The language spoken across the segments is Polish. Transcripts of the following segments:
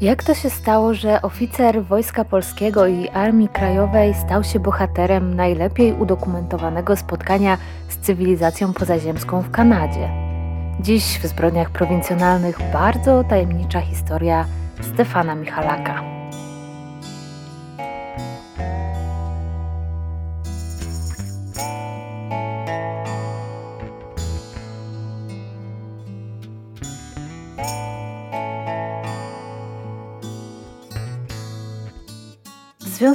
Jak to się stało, że oficer Wojska Polskiego i Armii Krajowej stał się bohaterem najlepiej udokumentowanego spotkania z cywilizacją pozaziemską w Kanadzie? Dziś w zbrodniach prowincjonalnych bardzo tajemnicza historia Stefana Michalaka.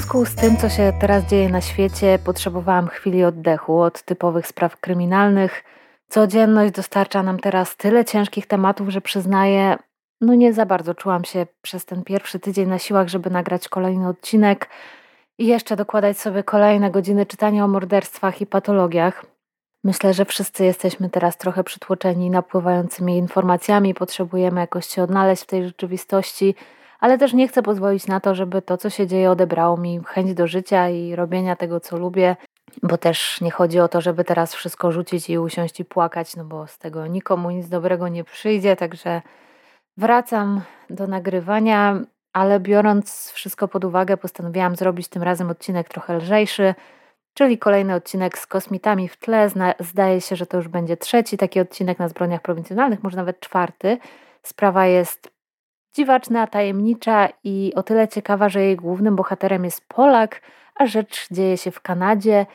Związku z tym, co się teraz dzieje na świecie, potrzebowałam chwili oddechu od typowych spraw kryminalnych. Codzienność dostarcza nam teraz tyle ciężkich tematów, że przyznaję, no nie za bardzo czułam się przez ten pierwszy tydzień na siłach, żeby nagrać kolejny odcinek i jeszcze dokładać sobie kolejne godziny czytania o morderstwach i patologiach. Myślę, że wszyscy jesteśmy teraz trochę przytłoczeni napływającymi informacjami, potrzebujemy jakoś się odnaleźć w tej rzeczywistości ale też nie chcę pozwolić na to, żeby to, co się dzieje, odebrało mi chęć do życia i robienia tego, co lubię, bo też nie chodzi o to, żeby teraz wszystko rzucić i usiąść i płakać, no bo z tego nikomu nic dobrego nie przyjdzie, także wracam do nagrywania, ale biorąc wszystko pod uwagę, postanowiłam zrobić tym razem odcinek trochę lżejszy, czyli kolejny odcinek z kosmitami w tle. Zdaje się, że to już będzie trzeci taki odcinek na zbrodniach prowincjonalnych, może nawet czwarty. Sprawa jest Dziwaczna, tajemnicza i o tyle ciekawa, że jej głównym bohaterem jest Polak, a rzecz dzieje się w Kanadzie.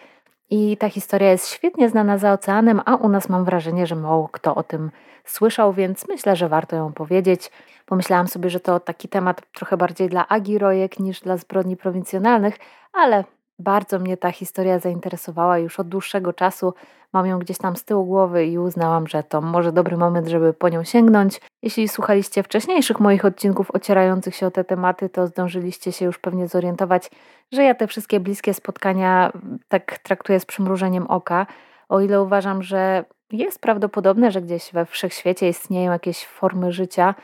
I ta historia jest świetnie znana za oceanem, a u nas mam wrażenie, że mało kto o tym słyszał, więc myślę, że warto ją powiedzieć. Pomyślałam sobie, że to taki temat trochę bardziej dla agirojek niż dla zbrodni prowincjonalnych, ale bardzo mnie ta historia zainteresowała już od dłuższego czasu. Mam ją gdzieś tam z tyłu głowy i uznałam, że to może dobry moment, żeby po nią sięgnąć. Jeśli słuchaliście wcześniejszych moich odcinków ocierających się o te tematy, to zdążyliście się już pewnie zorientować, że ja te wszystkie bliskie spotkania tak traktuję z przymrużeniem oka. O ile uważam, że jest prawdopodobne, że gdzieś we wszechświecie istnieją jakieś formy życia,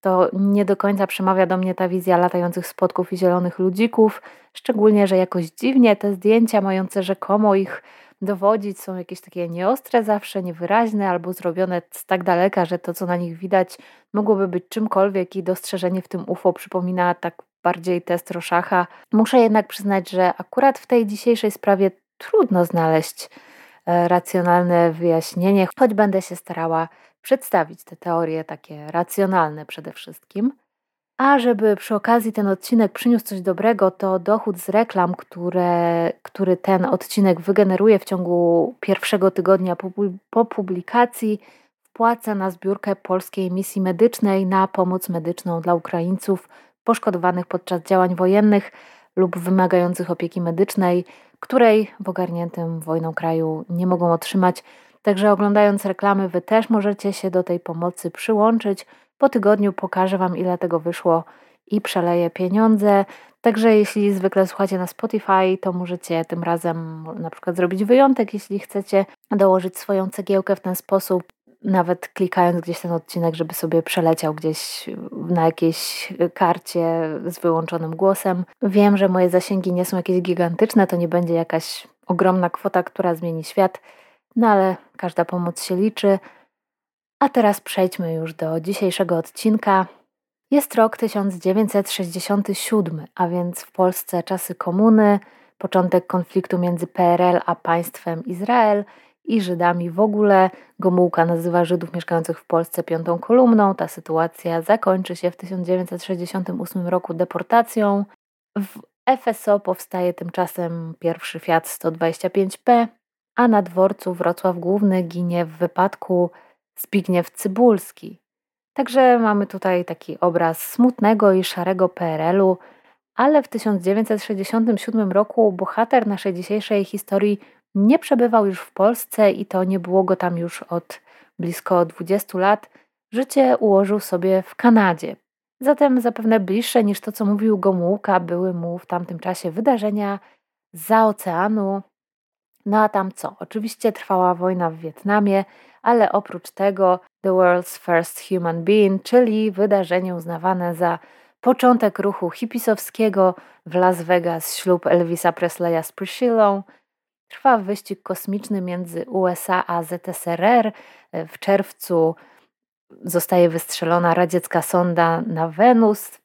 to nie do końca przemawia do mnie ta wizja latających spotków i zielonych ludzików, szczególnie, że jakoś dziwnie te zdjęcia mające rzekomo ich dowodzić są jakieś takie nieostre zawsze, niewyraźne albo zrobione z tak daleka, że to co na nich widać mogłoby być czymkolwiek i dostrzeżenie w tym UFO przypomina tak bardziej test Roszacha. Muszę jednak przyznać, że akurat w tej dzisiejszej sprawie trudno znaleźć e, racjonalne wyjaśnienie, choć będę się starała przedstawić te teorie takie racjonalne przede wszystkim. A żeby przy okazji ten odcinek przyniósł coś dobrego, to dochód z reklam, które, który ten odcinek wygeneruje w ciągu pierwszego tygodnia po, publikacji, wpłacę na zbiórkę Polskiej Misji Medycznej na pomoc medyczną dla Ukraińców poszkodowanych podczas działań wojennych lub wymagających opieki medycznej, której w ogarniętym wojną kraju nie mogą otrzymać. Także oglądając reklamy, Wy też możecie się do tej pomocy przyłączyć. Po tygodniu pokażę Wam, ile tego wyszło i przeleję pieniądze. Także jeśli zwykle słuchacie na Spotify, to możecie tym razem na przykład zrobić wyjątek, jeśli chcecie dołożyć swoją cegiełkę w ten sposób, nawet klikając gdzieś ten odcinek, żeby sobie przeleciał gdzieś na jakiejś karcie z wyłączonym głosem. Wiem, że moje zasięgi nie są jakieś gigantyczne, to nie będzie jakaś ogromna kwota, która zmieni świat, no ale każda pomoc się liczy. A teraz przejdźmy już do dzisiejszego odcinka. Jest rok 1967, a więc w Polsce czasy komuny, początek konfliktu między PRL a państwem Izrael i Żydami w ogóle. Gomułka nazywa Żydów mieszkających w Polsce piątą kolumną. Ta sytuacja zakończy się w 1968 roku deportacją. W FSO powstaje tymczasem pierwszy Fiat 125P, a na dworcu Wrocław Główny ginie w wypadku Zbigniew Cybulski. Także mamy tutaj taki obraz smutnego i szarego PRL-u, ale w 1967 roku bohater naszej dzisiejszej historii nie przebywał już w Polsce i to nie było go tam już od blisko 20 lat. Życie ułożył sobie w Kanadzie. Zatem zapewne bliższe niż to, co mówił Gomułka, były mu w tamtym czasie wydarzenia za oceanu, no a tam co? Oczywiście trwała wojna w Wietnamie, ale oprócz tego The World's First Human Being, czyli wydarzenie uznawane za początek ruchu hipisowskiego w Las Vegas, ślub Elvisa Presleya z Priscillą. Trwa wyścig kosmiczny między USA a ZSRR. W czerwcu zostaje wystrzelona radziecka sonda na Wenus.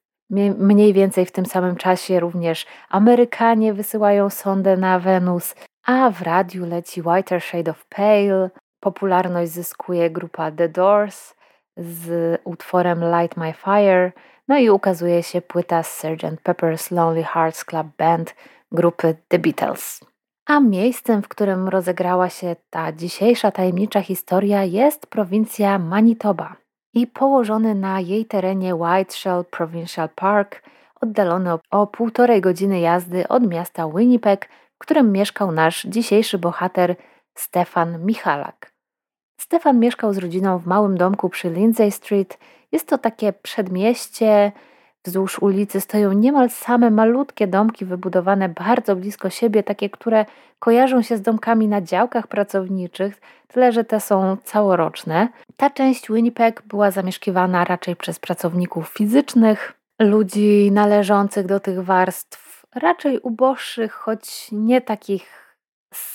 Mniej więcej w tym samym czasie również Amerykanie wysyłają sondę na Wenus, a w radiu leci Whiter Shade of Pale. Popularność zyskuje grupa The Doors z utworem Light My Fire, no i ukazuje się płyta Sgt. Pepper's Lonely Hearts Club Band grupy The Beatles. A miejscem, w którym rozegrała się ta dzisiejsza tajemnicza historia jest prowincja Manitoba i położony na jej terenie Whiteshell Provincial Park, oddalony o półtorej godziny jazdy od miasta Winnipeg, którym mieszkał nasz dzisiejszy bohater Stefan Michalak. Stefan mieszkał z rodziną w małym domku przy Lindsay Street. Jest to takie przedmieście. Wzdłuż ulicy stoją niemal same malutkie domki wybudowane bardzo blisko siebie, takie, które kojarzą się z domkami na działkach pracowniczych, tyle że te są całoroczne. Ta część Winnipeg była zamieszkiwana raczej przez pracowników fizycznych, ludzi należących do tych warstw raczej uboższych, choć nie takich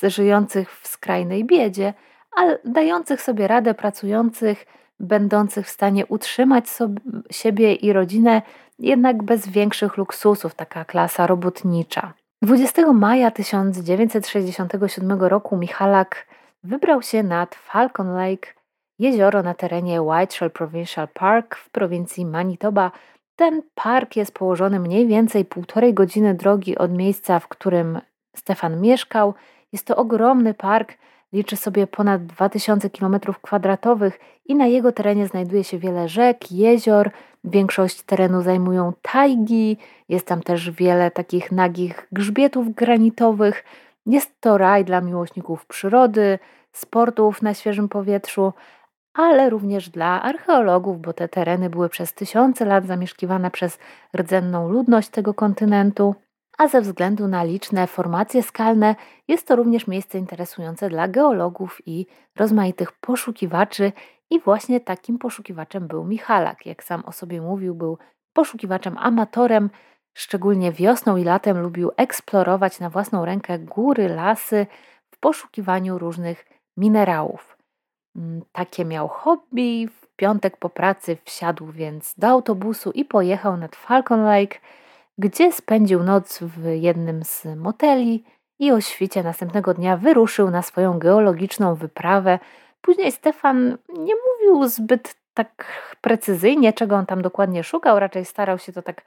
żyjących w skrajnej biedzie, ale dających sobie radę, pracujących, będących w stanie utrzymać sobie, siebie i rodzinę, jednak bez większych luksusów, taka klasa robotnicza. 20 maja 1967 roku Michalak wybrał się nad Falcon Lake, jezioro na terenie Whiteshell Provincial Park w prowincji Manitoba. Ten park jest położony mniej więcej półtorej godziny drogi od miejsca, w którym Stefan mieszkał. Jest to ogromny park, liczy sobie ponad 2000 km2 i na jego terenie znajduje się wiele rzek, jezior. Większość terenu zajmują tajgi, jest tam też wiele takich nagich grzbietów granitowych. Jest to raj dla miłośników przyrody, sportów na świeżym powietrzu, ale również dla archeologów, bo te tereny były przez tysiące lat zamieszkiwane przez rdzenną ludność tego kontynentu a ze względu na liczne formacje skalne jest to również miejsce interesujące dla geologów i rozmaitych poszukiwaczy i właśnie takim poszukiwaczem był Michalak. Jak sam o sobie mówił, był poszukiwaczem amatorem, szczególnie wiosną i latem lubił eksplorować na własną rękę góry, lasy w poszukiwaniu różnych minerałów. Mm, takie miał hobby. W piątek po pracy wsiadł więc do autobusu i pojechał nad Falcon Lake – gdzie spędził noc w jednym z moteli i o świcie następnego dnia wyruszył na swoją geologiczną wyprawę. Później Stefan nie mówił zbyt tak precyzyjnie, czego on tam dokładnie szukał, raczej starał się to tak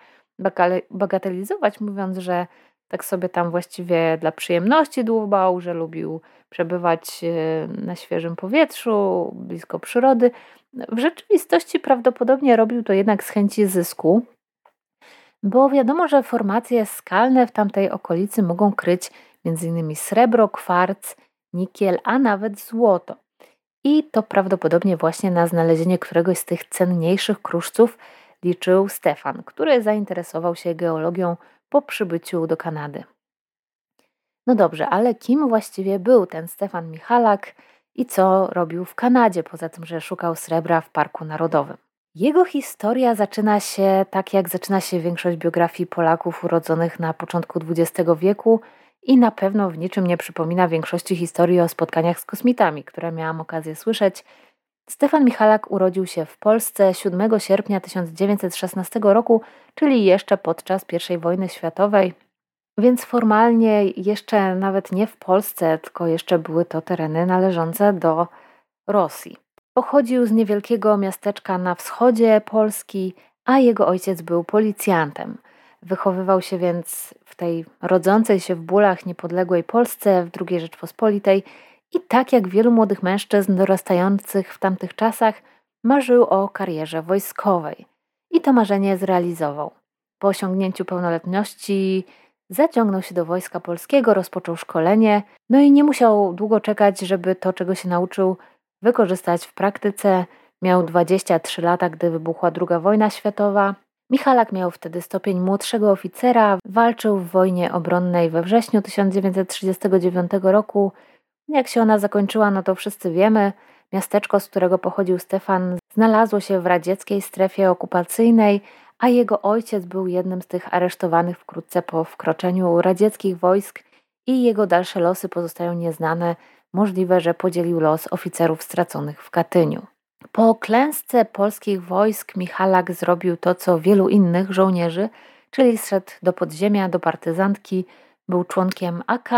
bagatelizować, mówiąc, że tak sobie tam właściwie dla przyjemności dłubał, że lubił przebywać e, na świeżym powietrzu, blisko przyrody. W rzeczywistości prawdopodobnie robił to jednak z chęci zysku, bo wiadomo, że formacje skalne w tamtej okolicy mogą kryć m.in. srebro, kwarc, nikiel, a nawet złoto. I to prawdopodobnie właśnie na znalezienie któregoś z tych cenniejszych kruszców liczył Stefan, który zainteresował się geologią po przybyciu do Kanady. No dobrze, ale kim właściwie był ten Stefan Michalak i co robił w Kanadzie, poza tym, że szukał srebra w Parku Narodowym? Jego historia zaczyna się tak, jak zaczyna się większość biografii Polaków urodzonych na początku XX wieku i na pewno w niczym nie przypomina większości historii o spotkaniach z kosmitami, które miałam okazję słyszeć. Stefan Michalak urodził się w Polsce 7 sierpnia 1916 roku, czyli jeszcze podczas I wojny światowej, więc formalnie jeszcze nawet nie w Polsce, tylko jeszcze były to tereny należące do Rosji. Pochodził z niewielkiego miasteczka na wschodzie Polski, a jego ojciec był policjantem. Wychowywał się więc w tej rodzącej się w bólach niepodległej Polsce, w II Rzeczpospolitej i tak jak wielu młodych mężczyzn dorastających w tamtych czasach, marzył o karierze wojskowej. I to marzenie zrealizował. Po osiągnięciu pełnoletności zaciągnął się do wojska polskiego, rozpoczął szkolenie, no i nie musiał długo czekać, żeby to, czego się nauczył, wykorzystać w praktyce. Miał 23 lata, gdy wybuchła II wojna światowa. Michalak miał wtedy stopień młodszego oficera, walczył w wojnie obronnej we wrześniu 1939 roku. Jak się ona zakończyła, no to wszyscy wiemy. Miasteczko, z którego pochodził Stefan, znalazło się w radzieckiej strefie okupacyjnej, a jego ojciec był jednym z tych aresztowanych wkrótce po wkroczeniu radzieckich wojsk i jego dalsze losy pozostają nieznane. Możliwe, że podzielił los oficerów straconych w Katyniu. Po klęsce polskich wojsk Michalak zrobił to, co wielu innych żołnierzy, czyli zszedł do podziemia, do partyzantki, był członkiem AK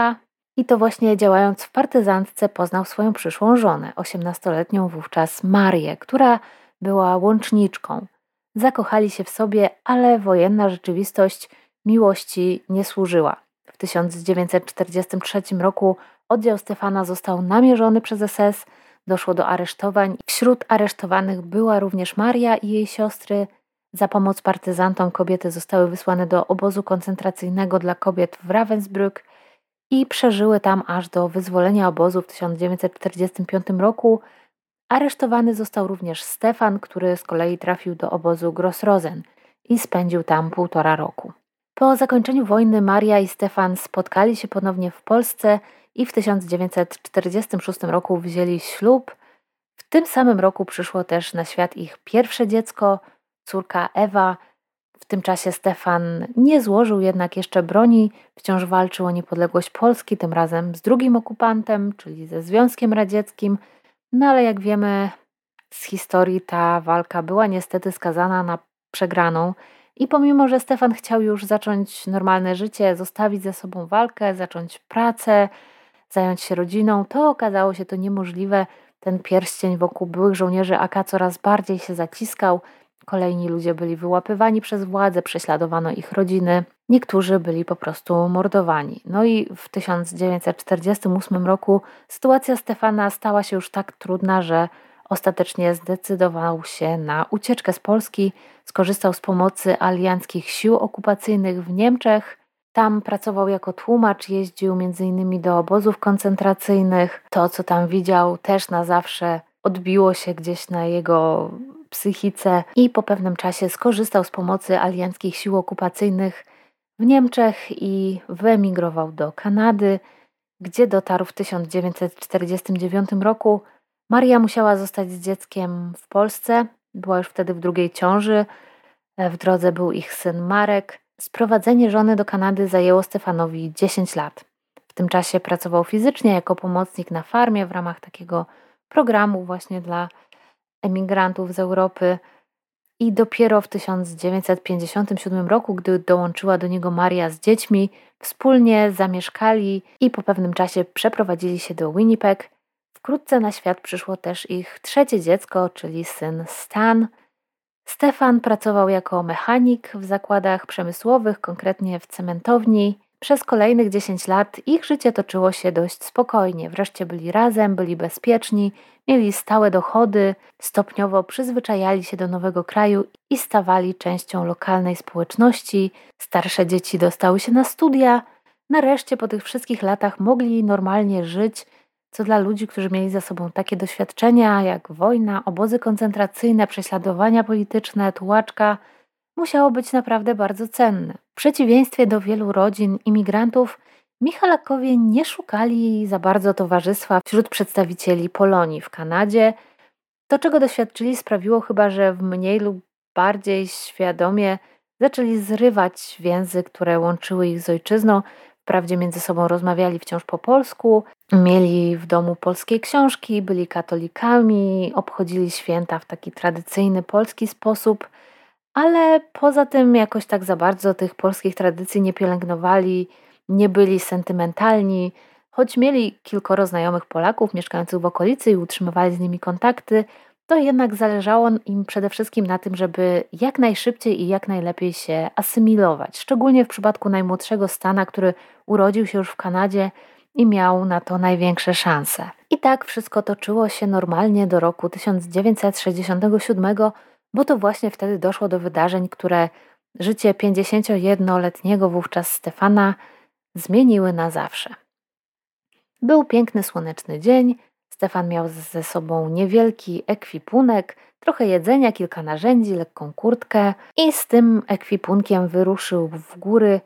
i to właśnie działając w partyzantce poznał swoją przyszłą żonę, 18-letnią wówczas Marię, która była łączniczką. Zakochali się w sobie, ale wojenna rzeczywistość miłości nie służyła. W 1943 roku oddział Stefana został namierzony przez SS, doszło do aresztowań. Wśród aresztowanych była również Maria i jej siostry. Za pomoc partyzantom kobiety zostały wysłane do obozu koncentracyjnego dla kobiet w Ravensbrück i przeżyły tam aż do wyzwolenia obozu w 1945 roku. Aresztowany został również Stefan, który z kolei trafił do obozu Grossrosen i spędził tam półtora roku. Po zakończeniu wojny Maria i Stefan spotkali się ponownie w Polsce i w 1946 roku wzięli ślub. W tym samym roku przyszło też na świat ich pierwsze dziecko, córka Ewa. W tym czasie Stefan nie złożył jednak jeszcze broni, wciąż walczył o niepodległość Polski, tym razem z drugim okupantem, czyli ze Związkiem Radzieckim. No ale jak wiemy z historii, ta walka była niestety skazana na przegraną. I pomimo, że Stefan chciał już zacząć normalne życie, zostawić ze sobą walkę, zacząć pracę, zająć się rodziną, to okazało się to niemożliwe. Ten pierścień wokół byłych żołnierzy AK coraz bardziej się zaciskał. Kolejni ludzie byli wyłapywani przez władze, prześladowano ich rodziny, niektórzy byli po prostu mordowani. No i w 1948 roku sytuacja Stefana stała się już tak trudna, że ostatecznie zdecydował się na ucieczkę z Polski, skorzystał z pomocy alianckich sił okupacyjnych w Niemczech. Tam pracował jako tłumacz, jeździł m.in. do obozów koncentracyjnych. To, co tam widział, też na zawsze odbiło się gdzieś na jego psychice i po pewnym czasie skorzystał z pomocy alianckich sił okupacyjnych w Niemczech i wyemigrował do Kanady, gdzie dotarł w 1949 roku. Maria musiała zostać z dzieckiem w Polsce, była już wtedy w drugiej ciąży. W drodze był ich syn Marek. Sprowadzenie żony do Kanady zajęło Stefanowi 10 lat. W tym czasie pracował fizycznie jako pomocnik na farmie w ramach takiego programu właśnie dla emigrantów z Europy. I dopiero w 1957 roku, gdy dołączyła do niego Maria z dziećmi, wspólnie zamieszkali i po pewnym czasie przeprowadzili się do Winnipeg. Wkrótce na świat przyszło też ich trzecie dziecko, czyli syn Stan. Stefan pracował jako mechanik w zakładach przemysłowych, konkretnie w cementowni. Przez kolejnych 10 lat ich życie toczyło się dość spokojnie. Wreszcie byli razem, byli bezpieczni, mieli stałe dochody, stopniowo przyzwyczajali się do nowego kraju i stawali częścią lokalnej społeczności. Starsze dzieci dostały się na studia. Nareszcie po tych wszystkich latach mogli normalnie żyć, co dla ludzi, którzy mieli za sobą takie doświadczenia jak wojna, obozy koncentracyjne, prześladowania polityczne, tułaczka, musiało być naprawdę bardzo cenne. W przeciwieństwie do wielu rodzin imigrantów, Michalakowie nie szukali za bardzo towarzystwa wśród przedstawicieli Polonii w Kanadzie. To, czego doświadczyli, sprawiło chyba, że w mniej lub bardziej świadomie zaczęli zrywać więzy, które łączyły ich z ojczyzną. Wprawdzie między sobą rozmawiali wciąż po polsku, mieli w domu polskie książki, byli katolikami, obchodzili święta w taki tradycyjny polski sposób, ale poza tym jakoś tak za bardzo tych polskich tradycji nie pielęgnowali, nie byli sentymentalni. Choć mieli kilkoro znajomych Polaków mieszkających w okolicy i utrzymywali z nimi kontakty, to jednak zależało im przede wszystkim na tym, żeby jak najszybciej i jak najlepiej się asymilować. Szczególnie w przypadku najmłodszego Stana, który urodził się już w Kanadzie i miał na to największe szanse. I tak wszystko toczyło się normalnie do roku 1967, bo to właśnie wtedy doszło do wydarzeń, które życie 51-letniego wówczas Stefana zmieniły na zawsze. Był piękny słoneczny dzień, Stefan miał ze sobą niewielki ekwipunek, trochę jedzenia, kilka narzędzi, lekką kurtkę i z tym ekwipunkiem wyruszył w góry.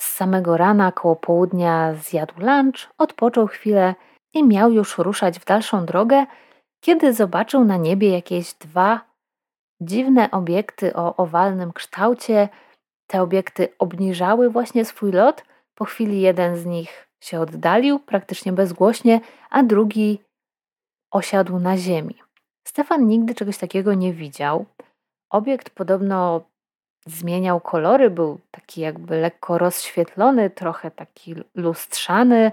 Z samego rana, koło południa zjadł lunch, odpoczął chwilę i miał już ruszać w dalszą drogę, kiedy zobaczył na niebie jakieś dwa dziwne obiekty o owalnym kształcie. Te obiekty obniżały właśnie swój lot. Po chwili jeden z nich się oddalił praktycznie bezgłośnie, a drugi osiadł na ziemi. Stefan nigdy czegoś takiego nie widział. Obiekt podobno zmieniał kolory, był taki jakby lekko rozświetlony, trochę taki lustrzany.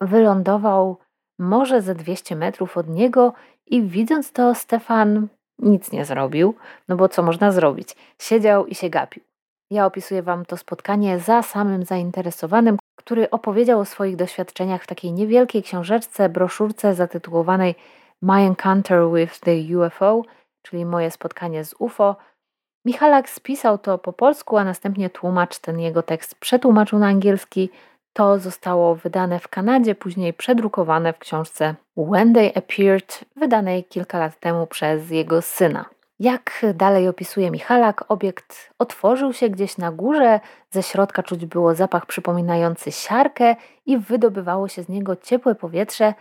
Wylądował może ze 200 metrów od niego i widząc to, Stefan nic nie zrobił, no bo co można zrobić? Siedział i się gapił. Ja opisuję Wam to spotkanie za samym zainteresowanym, który opowiedział o swoich doświadczeniach w takiej niewielkiej książeczce, broszurce zatytułowanej My Encounter with the UFO, czyli moje spotkanie z UFO. Michalak spisał to po polsku, a następnie tłumacz ten jego tekst przetłumaczył na angielski. To zostało wydane w Kanadzie, później przedrukowane w książce When They Appeared, wydanej kilka lat temu przez jego syna. Jak dalej opisuje Michalak, obiekt otworzył się gdzieś na górze, ze środka czuć było zapach przypominający siarkę i wydobywało się z niego ciepłe powietrze.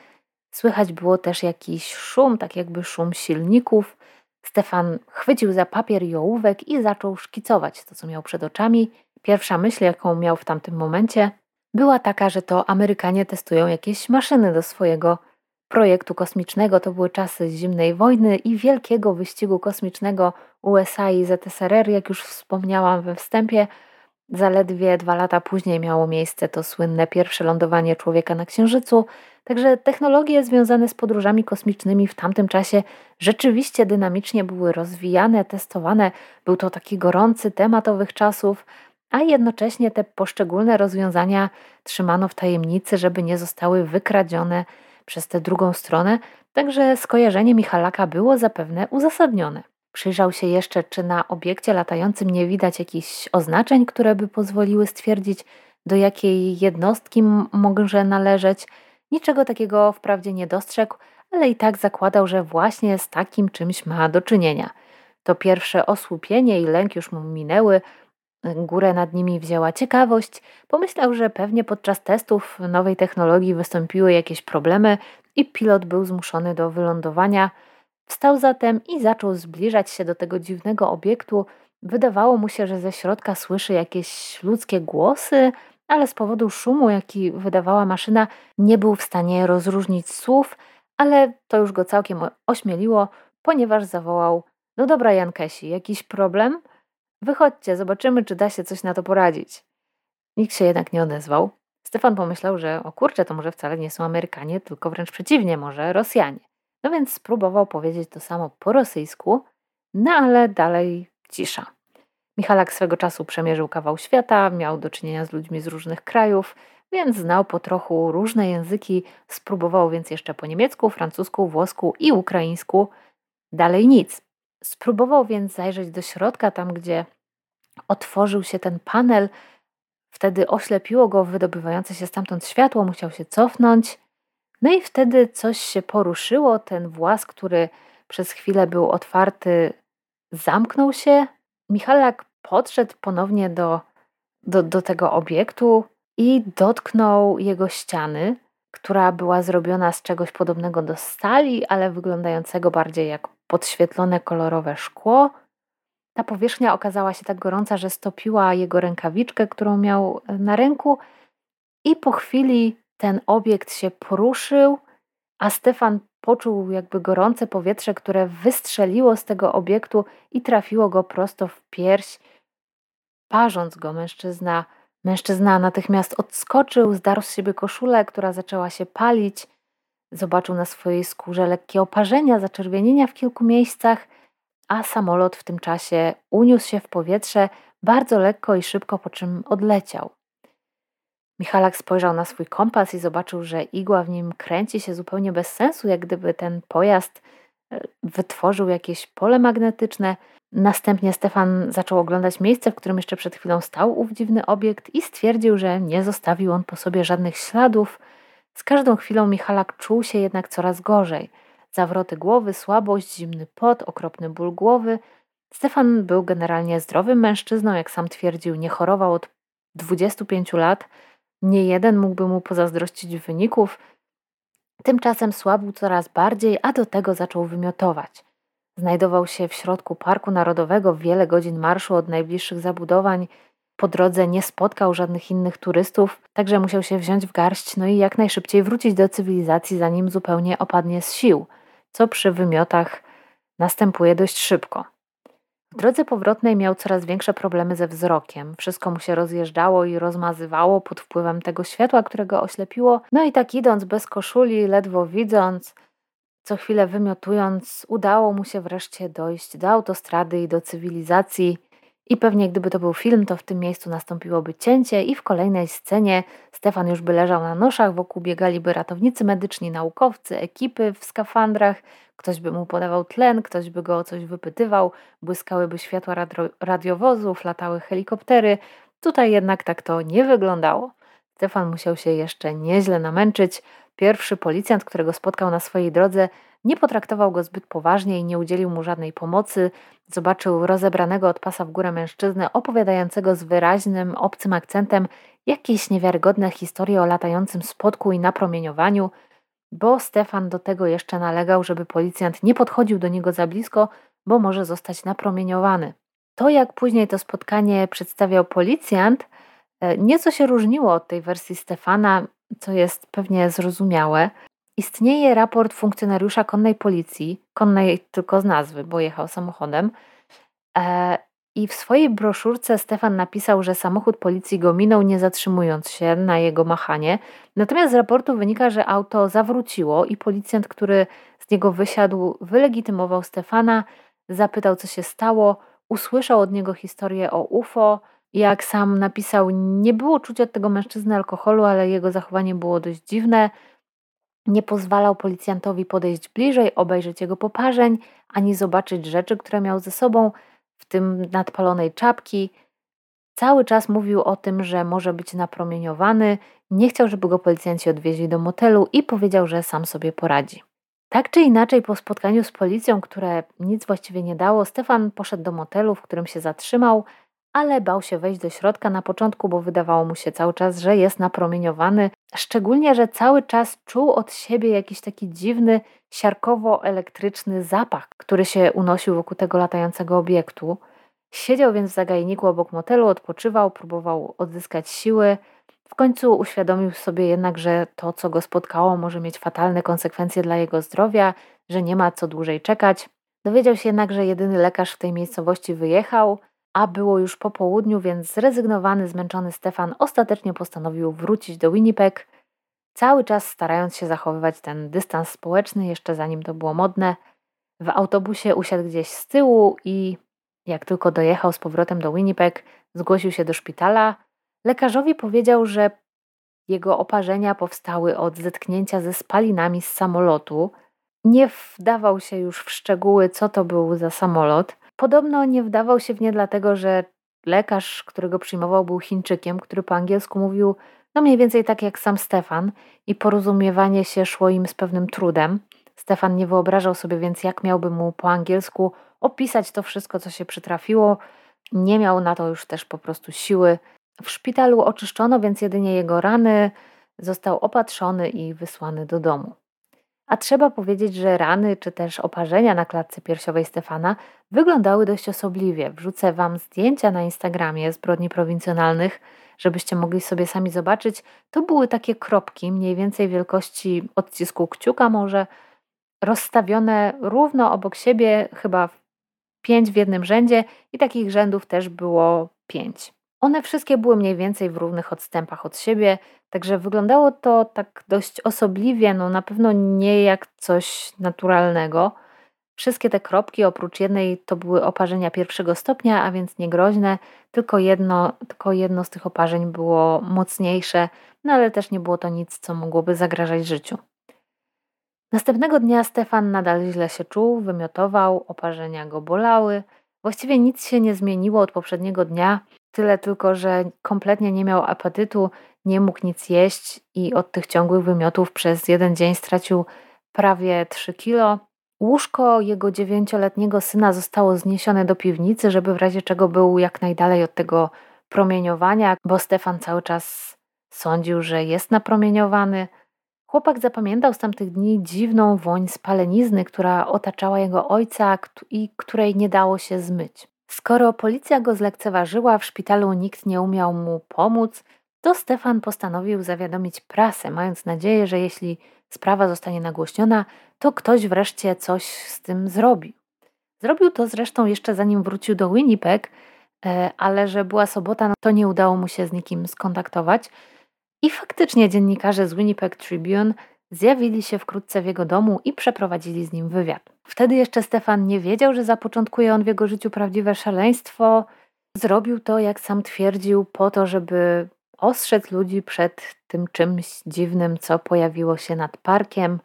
Słychać było też jakiś szum, tak jakby szum silników. Stefan chwycił za papier i ołówek i zaczął szkicować to, co miał przed oczami. Pierwsza myśl, jaką miał w tamtym momencie, była taka, że to Amerykanie testują jakieś maszyny do swojego projektu kosmicznego. To były czasy zimnej wojny i wielkiego wyścigu kosmicznego USA i ZSRR, jak już wspomniałam we wstępie. Zaledwie dwa lata później miało miejsce to słynne pierwsze lądowanie człowieka na Księżycu. Także technologie związane z podróżami kosmicznymi w tamtym czasie rzeczywiście dynamicznie były rozwijane, testowane. Był to taki gorący temat owych czasów, a jednocześnie te poszczególne rozwiązania trzymano w tajemnicy, żeby nie zostały wykradzione przez tę drugą stronę, także skojarzenie Michalaka było zapewne uzasadnione. Przyjrzał się jeszcze, czy na obiekcie latającym nie widać jakichś oznaczeń, które by pozwoliły stwierdzić, do jakiej jednostki może należeć. Niczego takiego wprawdzie nie dostrzegł, ale i tak zakładał, że właśnie z takim czymś ma do czynienia. To pierwsze osłupienie i lęk już mu minęły, Górę nad nimi wzięła ciekawość. Pomyślał, że pewnie podczas testów nowej technologii wystąpiły jakieś problemy i pilot był zmuszony do wylądowania. Wstał zatem i zaczął zbliżać się do tego dziwnego obiektu. Wydawało mu się, że ze środka słyszy jakieś ludzkie głosy, ale z powodu szumu, jaki wydawała maszyna, nie był w stanie rozróżnić słów, ale to już go całkiem ośmieliło, ponieważ zawołał: No dobra, Jankesi, jakiś problem? Wychodźcie, zobaczymy, czy da się coś na to poradzić. Nikt się jednak nie odezwał. Stefan pomyślał, że o kurczę, to może wcale nie są Amerykanie, tylko wręcz przeciwnie, może Rosjanie. No więc spróbował powiedzieć to samo po rosyjsku, no ale dalej cisza. Michalak swego czasu przemierzył kawał świata, miał do czynienia z ludźmi z różnych krajów, więc znał po trochu różne języki, spróbował więc jeszcze po niemiecku, francusku, włosku i ukraińsku. Dalej nic. Spróbował więc zajrzeć do środka, tam gdzie otworzył się ten panel. Wtedy oślepiło go wydobywające się stamtąd światło, musiał się cofnąć. No i wtedy coś się poruszyło. Ten włas, który przez chwilę był otwarty, zamknął się. Michalak podszedł ponownie do, do, do tego obiektu i dotknął jego ściany, która była zrobiona z czegoś podobnego do stali, ale wyglądającego bardziej jak podświetlone kolorowe szkło. Ta powierzchnia okazała się tak gorąca, że stopiła jego rękawiczkę, którą miał e, na ręku, i po chwili ten obiekt się poruszył, a Stefan poczuł jakby gorące powietrze, które wystrzeliło z tego obiektu i trafiło go prosto w pierś. Parząc go, mężczyzna, mężczyzna natychmiast odskoczył, zdarł z siebie koszulę, która zaczęła się palić. Zobaczył na swojej skórze lekkie oparzenia, zaczerwienienia w kilku miejscach, a samolot w tym czasie uniósł się w powietrze bardzo lekko i szybko, po czym odleciał. Michalak spojrzał na swój kompas i zobaczył, że igła w nim kręci się zupełnie bez sensu, jak gdyby ten pojazd e, wytworzył jakieś pole magnetyczne. Następnie Stefan zaczął oglądać miejsce, w którym jeszcze przed chwilą stał ów dziwny obiekt i stwierdził, że nie zostawił on po sobie żadnych śladów, z każdą chwilą Michalak czuł się jednak coraz gorzej. Zawroty głowy, słabość, zimny pot, okropny ból głowy. Stefan był generalnie zdrowym mężczyzną, jak sam twierdził, nie chorował od 25 lat. Nie jeden mógłby mu pozazdrościć wyników. Tymczasem słabł coraz bardziej, a do tego zaczął wymiotować. Znajdował się w środku Parku Narodowego, wiele godzin marszu od najbliższych zabudowań. Po drodze nie spotkał żadnych innych turystów, także musiał się wziąć w garść, no i jak najszybciej wrócić do cywilizacji, zanim zupełnie opadnie z sił. co przy wymiotach następuje dość szybko. W drodze powrotnej miał coraz większe problemy ze wzrokiem. Wszystko mu się rozjeżdżało i rozmazywało pod wpływem tego światła, którego oślepiło. No i tak idąc bez koszuli, ledwo widząc, co chwilę wymiotując, udało mu się wreszcie dojść do autostrady i do cywilizacji. I pewnie gdyby to był film, to w tym miejscu nastąpiłoby cięcie i w kolejnej scenie Stefan już by leżał na noszach, wokół biegaliby ratownicy medyczni, naukowcy, ekipy w skafandrach, ktoś by mu podawał tlen, ktoś by go o coś wypytywał, błyskałyby światła radio radiowozów, latały helikoptery. Tutaj jednak tak to nie wyglądało. Stefan musiał się jeszcze nieźle namęczyć. Pierwszy policjant, którego spotkał na swojej drodze, nie potraktował go zbyt poważnie i nie udzielił mu żadnej pomocy. Zobaczył rozebranego od pasa w górę mężczyznę, opowiadającego z wyraźnym, obcym akcentem jakieś niewiarygodne historie o latającym spotku i napromieniowaniu, bo Stefan do tego jeszcze nalegał, żeby policjant nie podchodził do niego za blisko, bo może zostać napromieniowany. To, jak później to spotkanie przedstawiał policjant, e, nieco się różniło od tej wersji Stefana, co jest pewnie zrozumiałe. Istnieje raport funkcjonariusza konnej policji, konnej tylko z nazwy, bo jechał samochodem. E, I w swojej broszurce Stefan napisał, że samochód policji go minął, nie zatrzymując się na jego machanie. Natomiast z raportu wynika, że auto zawróciło i policjant, który z niego wysiadł, wylegitymował Stefana, zapytał, co się stało, usłyszał od niego historię o UFO. Jak sam napisał, nie było czuć od tego mężczyzny alkoholu, ale jego zachowanie było dość dziwne. Nie pozwalał policjantowi podejść bliżej, obejrzeć jego poparzeń, ani zobaczyć rzeczy, które miał ze sobą, w tym nadpalonej czapki. Cały czas mówił o tym, że może być napromieniowany, nie chciał, żeby go policjanci odwieźli do motelu i powiedział, że sam sobie poradzi. Tak czy inaczej, po spotkaniu z policją, które nic właściwie nie dało, Stefan poszedł do motelu, w którym się zatrzymał, ale bał się wejść do środka na początku, bo wydawało mu się cały czas, że jest napromieniowany. Szczególnie, że cały czas czuł od siebie jakiś taki dziwny, siarkowo-elektryczny zapach, który się unosił wokół tego latającego obiektu. Siedział więc w zagajniku obok motelu, odpoczywał, próbował odzyskać siły. W końcu uświadomił sobie jednak, że to, co go spotkało, może mieć fatalne konsekwencje dla jego zdrowia, że nie ma co dłużej czekać. Dowiedział się jednak, że jedyny lekarz w tej miejscowości wyjechał, a było już po południu, więc zrezygnowany, zmęczony Stefan ostatecznie postanowił wrócić do Winnipeg, cały czas starając się zachowywać ten dystans społeczny, jeszcze zanim to było modne. W autobusie usiadł gdzieś z tyłu i jak tylko dojechał z powrotem do Winnipeg, zgłosił się do szpitala. Lekarzowi powiedział, że jego oparzenia powstały od zetknięcia ze spalinami z samolotu. Nie wdawał się już w szczegóły, co to był za samolot. Podobno nie wdawał się w nie dlatego, że lekarz, którego przyjmował, był Chińczykiem, który po angielsku mówił no mniej więcej tak jak sam Stefan i porozumiewanie się szło im z pewnym trudem. Stefan nie wyobrażał sobie więc, jak miałby mu po angielsku opisać to wszystko, co się przytrafiło. Nie miał na to już też po prostu siły. W szpitalu oczyszczono więc jedynie jego rany, został opatrzony i wysłany do domu. A trzeba powiedzieć, że rany czy też oparzenia na klatce piersiowej Stefana wyglądały dość osobliwie. Wrzucę Wam zdjęcia na Instagramie zbrodni prowincjonalnych, żebyście mogli sobie sami zobaczyć. To były takie kropki, mniej więcej wielkości odcisku kciuka może, rozstawione równo obok siebie, chyba pięć w jednym rzędzie i takich rzędów też było pięć. One wszystkie były mniej więcej w równych odstępach od siebie, także wyglądało to tak dość osobliwie, no na pewno nie jak coś naturalnego. Wszystkie te kropki, oprócz jednej, to były oparzenia pierwszego stopnia, a więc niegroźne. Tylko jedno, tylko jedno z tych oparzeń było mocniejsze, no ale też nie było to nic, co mogłoby zagrażać życiu. Następnego dnia Stefan nadal źle się czuł, wymiotował, oparzenia go bolały. Właściwie nic się nie zmieniło od poprzedniego dnia, tyle tylko, że kompletnie nie miał apetytu, nie mógł nic jeść i od tych ciągłych wymiotów przez jeden dzień stracił prawie 3 kilo. Łóżko jego dziewięcioletniego syna zostało zniesione do piwnicy, żeby w razie czego był jak najdalej od tego promieniowania, bo Stefan cały czas sądził, że jest napromieniowany. Chłopak zapamiętał z tamtych dni dziwną woń spalenizny, która otaczała jego ojca i której nie dało się zmyć. Skoro policja go zlekceważyła, w szpitalu nikt nie umiał mu pomóc, to Stefan postanowił zawiadomić prasę, mając nadzieję, że jeśli sprawa zostanie nagłośniona, to ktoś wreszcie coś z tym zrobi. Zrobił to zresztą jeszcze zanim wrócił do Winnipeg, e, ale że była sobota, no to nie udało mu się z nikim skontaktować. I faktycznie dziennikarze z Winnipeg Tribune zjawili się wkrótce w jego domu i przeprowadzili z nim wywiad. Wtedy jeszcze Stefan nie wiedział, że zapoczątkuje on w jego życiu prawdziwe szaleństwo. Zrobił to, jak sam twierdził, po to, żeby ostrzec ludzi przed tym czymś dziwnym, co pojawiło się nad parkiem.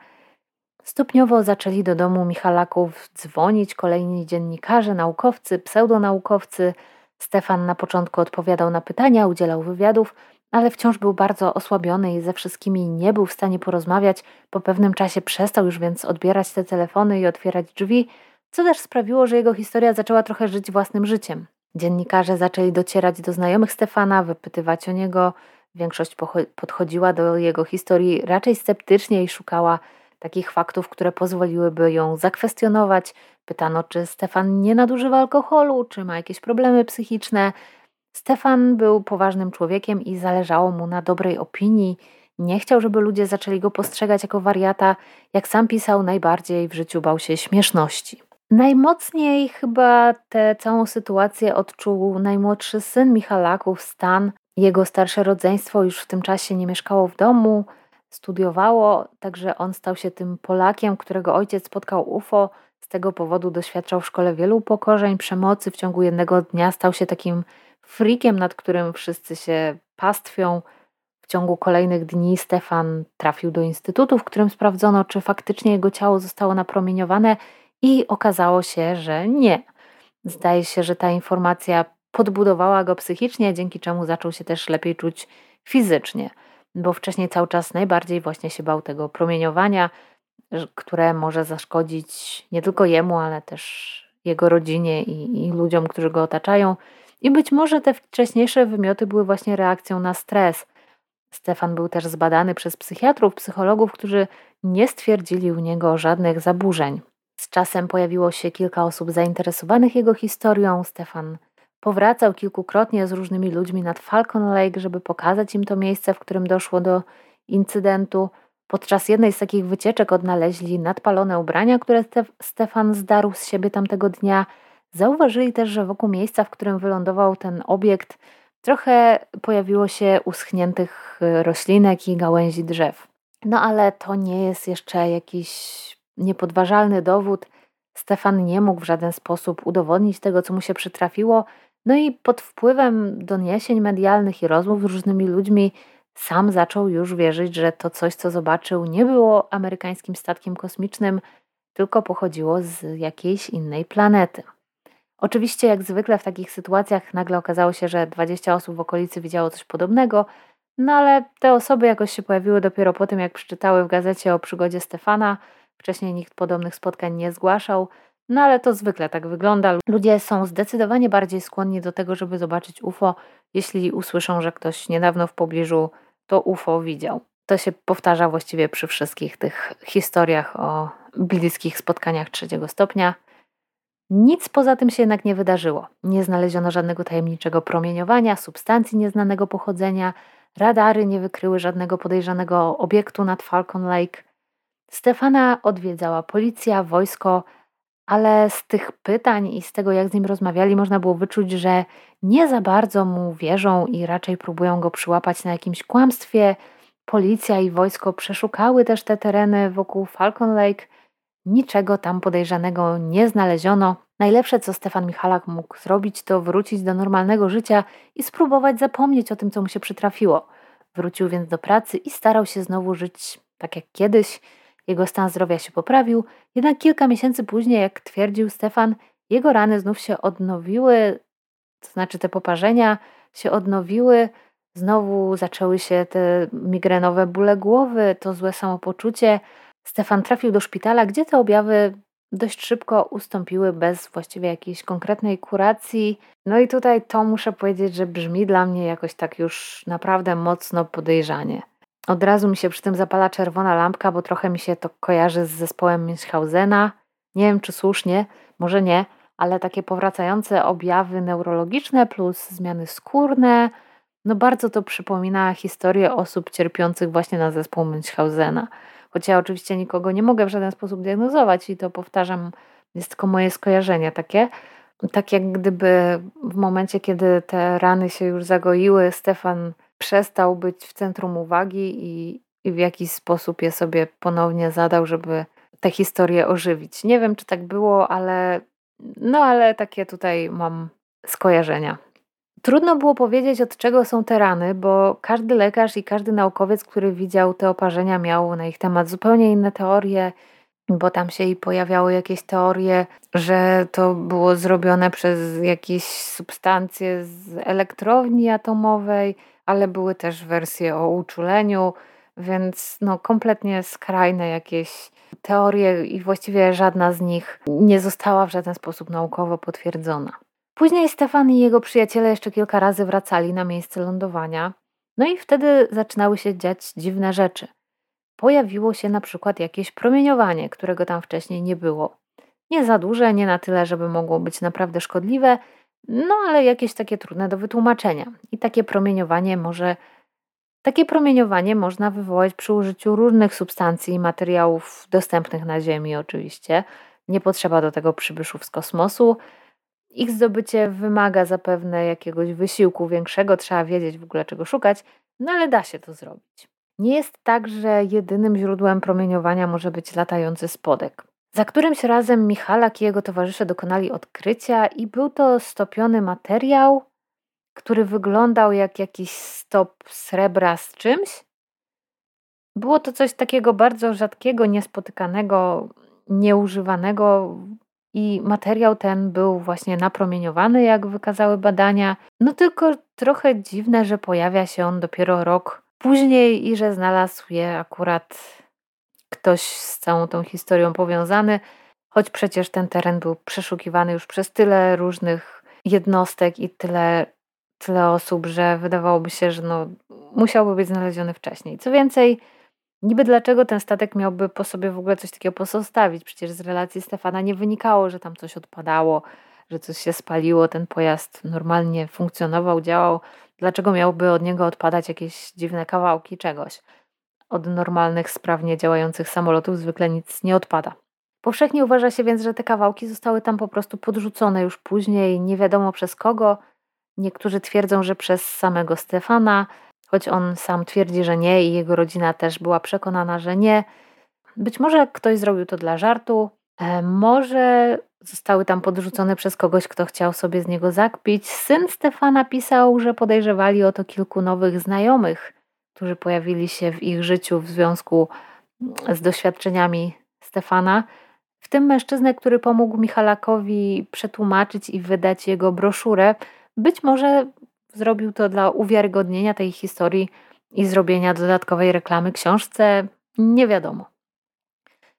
Stopniowo zaczęli do domu Michalaków dzwonić kolejni dziennikarze, naukowcy, pseudonaukowcy. Stefan na początku odpowiadał na pytania, udzielał wywiadów, ale wciąż był bardzo osłabiony i ze wszystkimi nie był w stanie porozmawiać. Po pewnym czasie przestał już więc odbierać te telefony i otwierać drzwi, co też sprawiło, że jego historia zaczęła trochę żyć własnym życiem. Dziennikarze zaczęli docierać do znajomych Stefana, wypytywać o niego. Większość podchodziła do jego historii raczej sceptycznie i szukała takich faktów, które pozwoliłyby ją zakwestionować. Pytano, czy Stefan nie nadużywa alkoholu, czy ma jakieś problemy psychiczne. Stefan był poważnym człowiekiem i zależało mu na dobrej opinii. Nie chciał, żeby ludzie zaczęli go postrzegać jako wariata. Jak sam pisał, najbardziej w życiu bał się śmieszności. Najmocniej chyba tę całą sytuację odczuł najmłodszy syn Michalaków, Stan. Jego starsze rodzeństwo już w tym czasie nie mieszkało w domu, studiowało, także on stał się tym Polakiem, którego ojciec spotkał UFO. Z tego powodu doświadczał w szkole wielu upokorzeń, przemocy. W ciągu jednego dnia stał się takim frikiem, nad którym wszyscy się pastwią. W ciągu kolejnych dni Stefan trafił do instytutu, w którym sprawdzono, czy faktycznie jego ciało zostało napromieniowane i okazało się, że nie. Zdaje się, że ta informacja podbudowała go psychicznie, dzięki czemu zaczął się też lepiej czuć fizycznie, bo wcześniej cały czas najbardziej właśnie się bał tego promieniowania, które może zaszkodzić nie tylko jemu, ale też jego rodzinie i, i ludziom, którzy go otaczają. I być może te wcześniejsze wymioty były właśnie reakcją na stres. Stefan był też zbadany przez psychiatrów, psychologów, którzy nie stwierdzili u niego żadnych zaburzeń. Z czasem pojawiło się kilka osób zainteresowanych jego historią. Stefan powracał kilkukrotnie z różnymi ludźmi nad Falcon Lake, żeby pokazać im to miejsce, w którym doszło do incydentu. Podczas jednej z takich wycieczek odnaleźli nadpalone ubrania, które Stefan zdarł z siebie tamtego dnia. Zauważyli też, że wokół miejsca, w którym wylądował ten obiekt, trochę pojawiło się uschniętych roślinek i gałęzi drzew. No ale to nie jest jeszcze jakiś niepodważalny dowód. Stefan nie mógł w żaden sposób udowodnić tego, co mu się przytrafiło. No i pod wpływem doniesień medialnych i rozmów z różnymi ludźmi sam zaczął już wierzyć, że to coś, co zobaczył, nie było amerykańskim statkiem kosmicznym, tylko pochodziło z jakiejś innej planety. Oczywiście, jak zwykle w takich sytuacjach, nagle okazało się, że 20 osób w okolicy widziało coś podobnego, no ale te osoby jakoś się pojawiły dopiero po tym, jak przeczytały w gazecie o przygodzie Stefana. Wcześniej nikt podobnych spotkań nie zgłaszał, no ale to zwykle tak wygląda. Ludzie są zdecydowanie bardziej skłonni do tego, żeby zobaczyć UFO, jeśli usłyszą, że ktoś niedawno w pobliżu to UFO widział. To się powtarza właściwie przy wszystkich tych historiach o bliskich spotkaniach trzeciego stopnia. Nic poza tym się jednak nie wydarzyło. Nie znaleziono żadnego tajemniczego promieniowania, substancji nieznanego pochodzenia, radary nie wykryły żadnego podejrzanego obiektu nad Falcon Lake. Stefana odwiedzała policja, wojsko, ale z tych pytań i z tego, jak z nim rozmawiali, można było wyczuć, że nie za bardzo mu wierzą i raczej próbują go przyłapać na jakimś kłamstwie. Policja i wojsko przeszukały też te tereny wokół Falcon Lake. Niczego tam podejrzanego nie znaleziono. Najlepsze, co Stefan Michalak mógł zrobić, to wrócić do normalnego życia i spróbować zapomnieć o tym, co mu się przytrafiło. Wrócił więc do pracy i starał się znowu żyć tak jak kiedyś. Jego stan zdrowia się poprawił, jednak kilka miesięcy później, jak twierdził Stefan, jego rany znów się odnowiły, to znaczy te poparzenia się odnowiły, znowu zaczęły się te migrenowe bóle głowy, to złe samopoczucie. Stefan trafił do szpitala, gdzie te objawy dość szybko ustąpiły bez właściwie jakiejś konkretnej kuracji. No i tutaj to muszę powiedzieć, że brzmi dla mnie jakoś tak już naprawdę mocno podejrzanie. Od razu mi się przy tym zapala czerwona lampka, bo trochę mi się to kojarzy z zespołem Münchhausena. Nie wiem, czy słusznie, może nie, ale takie powracające objawy neurologiczne plus zmiany skórne. No bardzo to przypomina historię osób cierpiących właśnie na zespół Münchhausena. Choć ja oczywiście nikogo nie mogę w żaden sposób diagnozować i to powtarzam, jest tylko moje skojarzenie takie. Tak jak gdyby w momencie, kiedy te rany się już zagoiły, Stefan przestał być w centrum uwagi i, i w jakiś sposób je sobie ponownie zadał, żeby tę historię ożywić. Nie wiem, czy tak było, ale no ale takie tutaj mam skojarzenia. Trudno było powiedzieć, od czego są te rany, bo każdy lekarz i każdy naukowiec, który widział te oparzenia, miał na ich temat zupełnie inne teorie, bo tam się i pojawiały jakieś teorie, że to było zrobione przez jakieś substancje z elektrowni atomowej, ale były też wersje o uczuleniu, więc no kompletnie skrajne jakieś teorie i właściwie żadna z nich nie została w żaden sposób naukowo potwierdzona. Później Stefan i jego przyjaciele jeszcze kilka razy wracali na miejsce lądowania, no i wtedy zaczynały się dziać dziwne rzeczy. Pojawiło się na przykład jakieś promieniowanie, którego tam wcześniej nie było. Nie za duże, nie na tyle, żeby mogło być naprawdę szkodliwe, no ale jakieś takie trudne do wytłumaczenia. I takie promieniowanie może takie promieniowanie można wywołać przy użyciu różnych substancji i materiałów dostępnych na Ziemi, oczywiście. Nie potrzeba do tego przybyszów z kosmosu. Ich zdobycie wymaga zapewne jakiegoś wysiłku większego, trzeba wiedzieć w ogóle czego szukać, no ale da się to zrobić. Nie jest tak, że jedynym źródłem promieniowania może być latający spodek. Za którymś razem Michalak i jego towarzysze dokonali odkrycia i był to stopiony materiał, który wyglądał jak jakiś stop srebra z czymś. Było to coś takiego bardzo rzadkiego, niespotykanego, nieużywanego i materiał ten był właśnie napromieniowany, jak wykazały badania. No tylko trochę dziwne, że pojawia się on dopiero rok później i że znalazł je akurat ktoś z całą tą historią powiązany, choć przecież ten teren był przeszukiwany już przez tyle różnych jednostek i tyle tyle osób, że wydawałoby się, że no, musiałby być znaleziony wcześniej. Co więcej, niby dlaczego ten statek miałby po sobie w ogóle coś takiego pozostawić? Przecież z relacji Stefana nie wynikało, że tam coś odpadało, że coś się spaliło, ten pojazd normalnie funkcjonował, działał. Dlaczego miałby od niego odpadać jakieś dziwne kawałki czegoś? Od normalnych, sprawnie działających samolotów zwykle nic nie odpada. Powszechnie uważa się więc, że te kawałki zostały tam po prostu podrzucone już później, nie wiadomo przez kogo, Niektórzy twierdzą, że przez samego Stefana, choć on sam twierdzi, że nie i jego rodzina też była przekonana, że nie. Być może ktoś zrobił to dla żartu, e, może zostały tam podrzucone przez kogoś, kto chciał sobie z niego zakpić. Syn Stefana pisał, że podejrzewali o to kilku nowych znajomych, którzy pojawili się w ich życiu w związku z doświadczeniami Stefana. W tym mężczyznę, który pomógł Michalakowi przetłumaczyć i wydać jego broszurę, być może zrobił to dla uwiarygodnienia tej historii i zrobienia dodatkowej reklamy książce, nie wiadomo.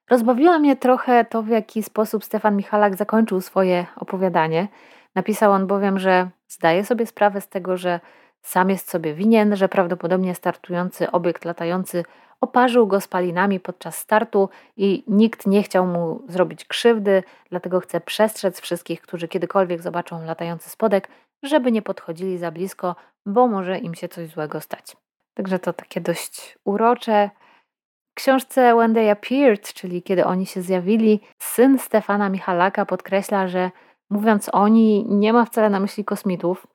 Rozbawiło mnie trochę to, w jaki sposób Stefan Michalak zakończył swoje opowiadanie. Napisał on bowiem, że zdaje sobie sprawę z tego, że sam jest sobie winien, że prawdopodobnie startujący obiekt latający oparzył go spalinami podczas startu i nikt nie chciał mu zrobić krzywdy, dlatego chce przestrzec wszystkich, którzy kiedykolwiek zobaczą latający spodek, żeby nie podchodzili za blisko, bo może im się coś złego stać. Także to takie dość urocze. W książce When They Appeared, czyli kiedy oni się zjawili, syn Stefana Michalaka podkreśla, że mówiąc oni, nie ma wcale na myśli kosmitów,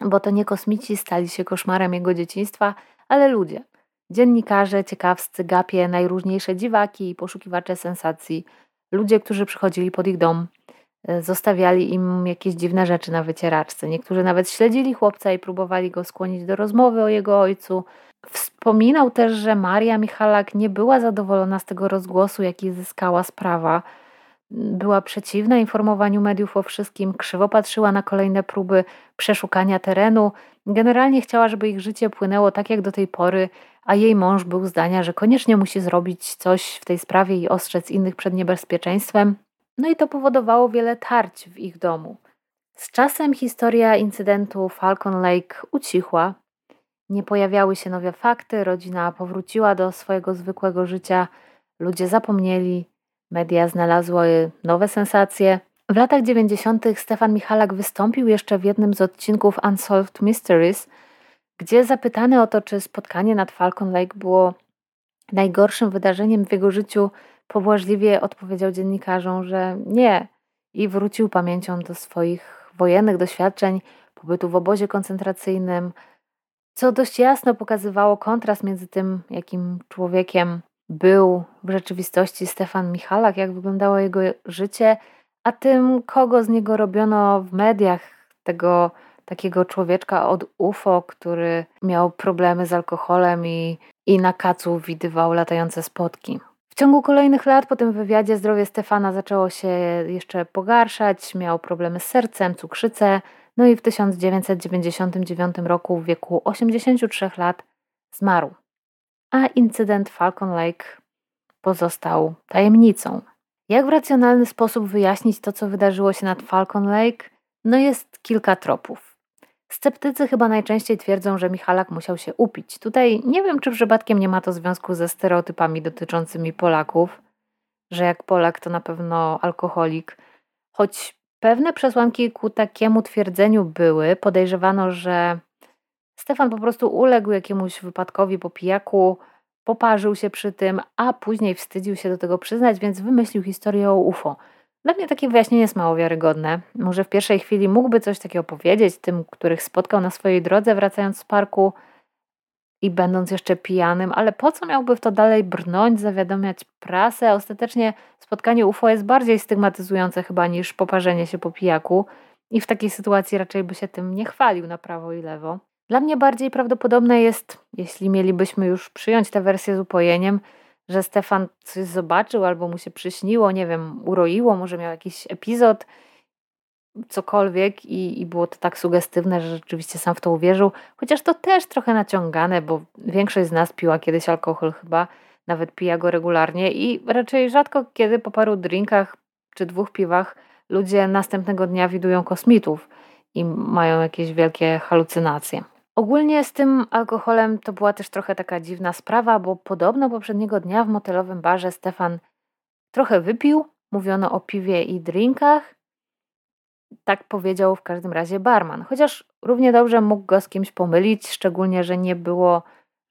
bo to nie kosmici stali się koszmarem jego dzieciństwa, ale ludzie. Dziennikarze, ciekawscy, gapie, najróżniejsze dziwaki i poszukiwacze sensacji, ludzie, którzy przychodzili pod ich dom, zostawiali im jakieś dziwne rzeczy na wycieraczce. Niektórzy nawet śledzili chłopca i próbowali go skłonić do rozmowy o jego ojcu. Wspominał też, że Maria Michalak nie była zadowolona z tego rozgłosu, jaki zyskała sprawa. Była przeciwna informowaniu mediów o wszystkim, krzywo patrzyła na kolejne próby przeszukania terenu. Generalnie chciała, żeby ich życie płynęło tak jak do tej pory, a jej mąż był zdania, że koniecznie musi zrobić coś w tej sprawie i ostrzec innych przed niebezpieczeństwem. No i to powodowało wiele tarć w ich domu. Z czasem historia incydentu Falcon Lake ucichła. Nie pojawiały się nowe fakty, rodzina powróciła do swojego zwykłego życia, ludzie zapomnieli, media znalazły nowe sensacje. W latach 90. Stefan Michalak wystąpił jeszcze w jednym z odcinków Unsolved Mysteries, gdzie zapytany o to, czy spotkanie nad Falcon Lake było najgorszym wydarzeniem w jego życiu, pobłażliwie odpowiedział dziennikarzom, że nie i wrócił pamięcią do swoich wojennych doświadczeń, pobytu w obozie koncentracyjnym, co dość jasno pokazywało kontrast między tym, jakim człowiekiem był w rzeczywistości Stefan Michalak, jak wyglądało jego życie, a tym, kogo z niego robiono w mediach, tego takiego człowieczka od UFO, który miał problemy z alkoholem i, i na kacu widywał latające spotki. W ciągu kolejnych lat po tym wywiadzie zdrowie Stefana zaczęło się jeszcze pogarszać, miał problemy z sercem, cukrzycę, no i w 1999 roku w wieku 83 lat zmarł. A incydent Falcon Lake pozostał tajemnicą. Jak w racjonalny sposób wyjaśnić to, co wydarzyło się nad Falcon Lake? No jest kilka tropów. Sceptycy chyba najczęściej twierdzą, że Michalak musiał się upić. Tutaj nie wiem, czy przypadkiem nie ma to związku ze stereotypami dotyczącymi Polaków, że jak Polak to na pewno alkoholik. Choć pewne przesłanki ku takiemu twierdzeniu były, podejrzewano, że Stefan po prostu uległ jakiemuś wypadkowi po pijaku, poparzył się przy tym, a później wstydził się do tego przyznać, więc wymyślił historię o UFO. Dla mnie takie wyjaśnienie jest mało wiarygodne. Może w pierwszej chwili mógłby coś takiego powiedzieć tym, których spotkał na swojej drodze, wracając z parku i będąc jeszcze pijanym, ale po co miałby w to dalej brnąć, zawiadamiać prasę? Ostatecznie spotkanie UFO jest bardziej stygmatyzujące chyba niż poparzenie się po pijaku i w takiej sytuacji raczej by się tym nie chwalił na prawo i lewo. Dla mnie bardziej prawdopodobne jest, jeśli mielibyśmy już przyjąć tę wersję z upojeniem, że Stefan coś zobaczył albo mu się przyśniło, nie wiem, uroiło, może miał jakiś epizod, cokolwiek i, i było to tak sugestywne, że rzeczywiście sam w to uwierzył. Chociaż to też trochę naciągane, bo większość z nas piła kiedyś alkohol chyba, nawet pija go regularnie i raczej rzadko kiedy po paru drinkach czy dwóch piwach ludzie następnego dnia widują kosmitów i mają jakieś wielkie halucynacje. Ogólnie z tym alkoholem to była też trochę taka dziwna sprawa, bo podobno poprzedniego dnia w motelowym barze Stefan trochę wypił, mówiono o piwie i drinkach. Tak powiedział w każdym razie barman, chociaż równie dobrze mógł go z kimś pomylić, szczególnie, że nie było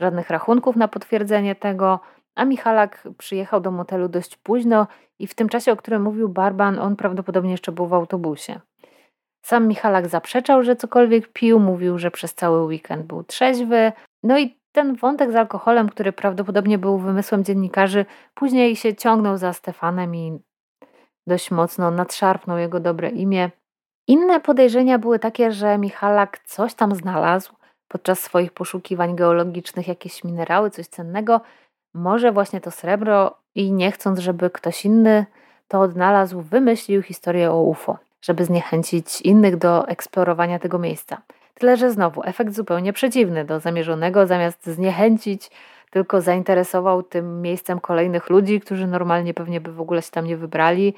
żadnych rachunków na potwierdzenie tego, a Michalak przyjechał do motelu dość późno i w tym czasie, o którym mówił barman, on prawdopodobnie jeszcze był w autobusie. Sam Michalak zaprzeczał, że cokolwiek pił, mówił, że przez cały weekend był trzeźwy. No i ten wątek z alkoholem, który prawdopodobnie był wymysłem dziennikarzy, później się ciągnął za Stefanem i dość mocno nadszarpnął jego dobre imię. Inne podejrzenia były takie, że Michalak coś tam znalazł podczas swoich poszukiwań geologicznych, jakieś minerały, coś cennego, może właśnie to srebro i nie chcąc, żeby ktoś inny to odnalazł, wymyślił historię o UFO żeby zniechęcić innych do eksplorowania tego miejsca. Tyle, że znowu efekt zupełnie przeciwny do zamierzonego, zamiast zniechęcić, tylko zainteresował tym miejscem kolejnych ludzi, którzy normalnie pewnie by w ogóle się tam nie wybrali.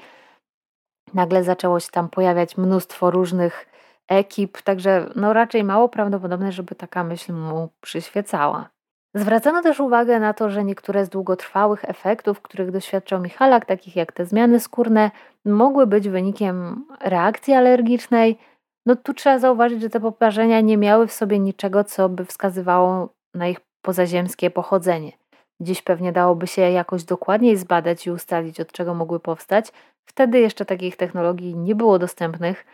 Nagle zaczęło się tam pojawiać mnóstwo różnych ekip, także no raczej mało prawdopodobne, żeby taka myśl mu przyświecała. Zwracano też uwagę na to, że niektóre z długotrwałych efektów, których doświadczał Michalak, takich jak te zmiany skórne, mogły być wynikiem reakcji alergicznej. No tu trzeba zauważyć, że te poparzenia nie miały w sobie niczego, co by wskazywało na ich pozaziemskie pochodzenie. Dziś pewnie dałoby się jakoś dokładniej zbadać i ustalić, od czego mogły powstać. Wtedy jeszcze takich technologii nie było dostępnych,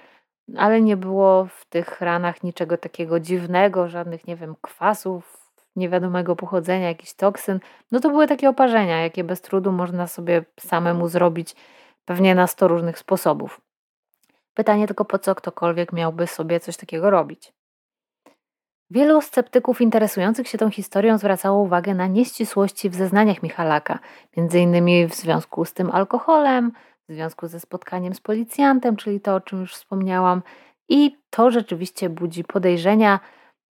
ale nie było w tych ranach niczego takiego dziwnego, żadnych, nie wiem, kwasów, niewiadomego pochodzenia, jakiś toksyn, no to były takie oparzenia, jakie bez trudu można sobie samemu zrobić pewnie na 100 różnych sposobów. Pytanie tylko, po co ktokolwiek miałby sobie coś takiego robić. Wielu sceptyków interesujących się tą historią zwracało uwagę na nieścisłości w zeznaniach Michalaka, między innymi w związku z tym alkoholem, w związku ze spotkaniem z policjantem, czyli to, o czym już wspomniałam, i to rzeczywiście budzi podejrzenia,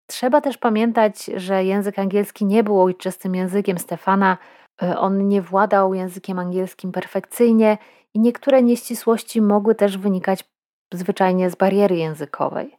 Trzeba też pamiętać, że język angielski nie był ojczystym językiem Stefana. E, on nie władał językiem angielskim perfekcyjnie i niektóre nieścisłości mogły też wynikać zwyczajnie z bariery językowej.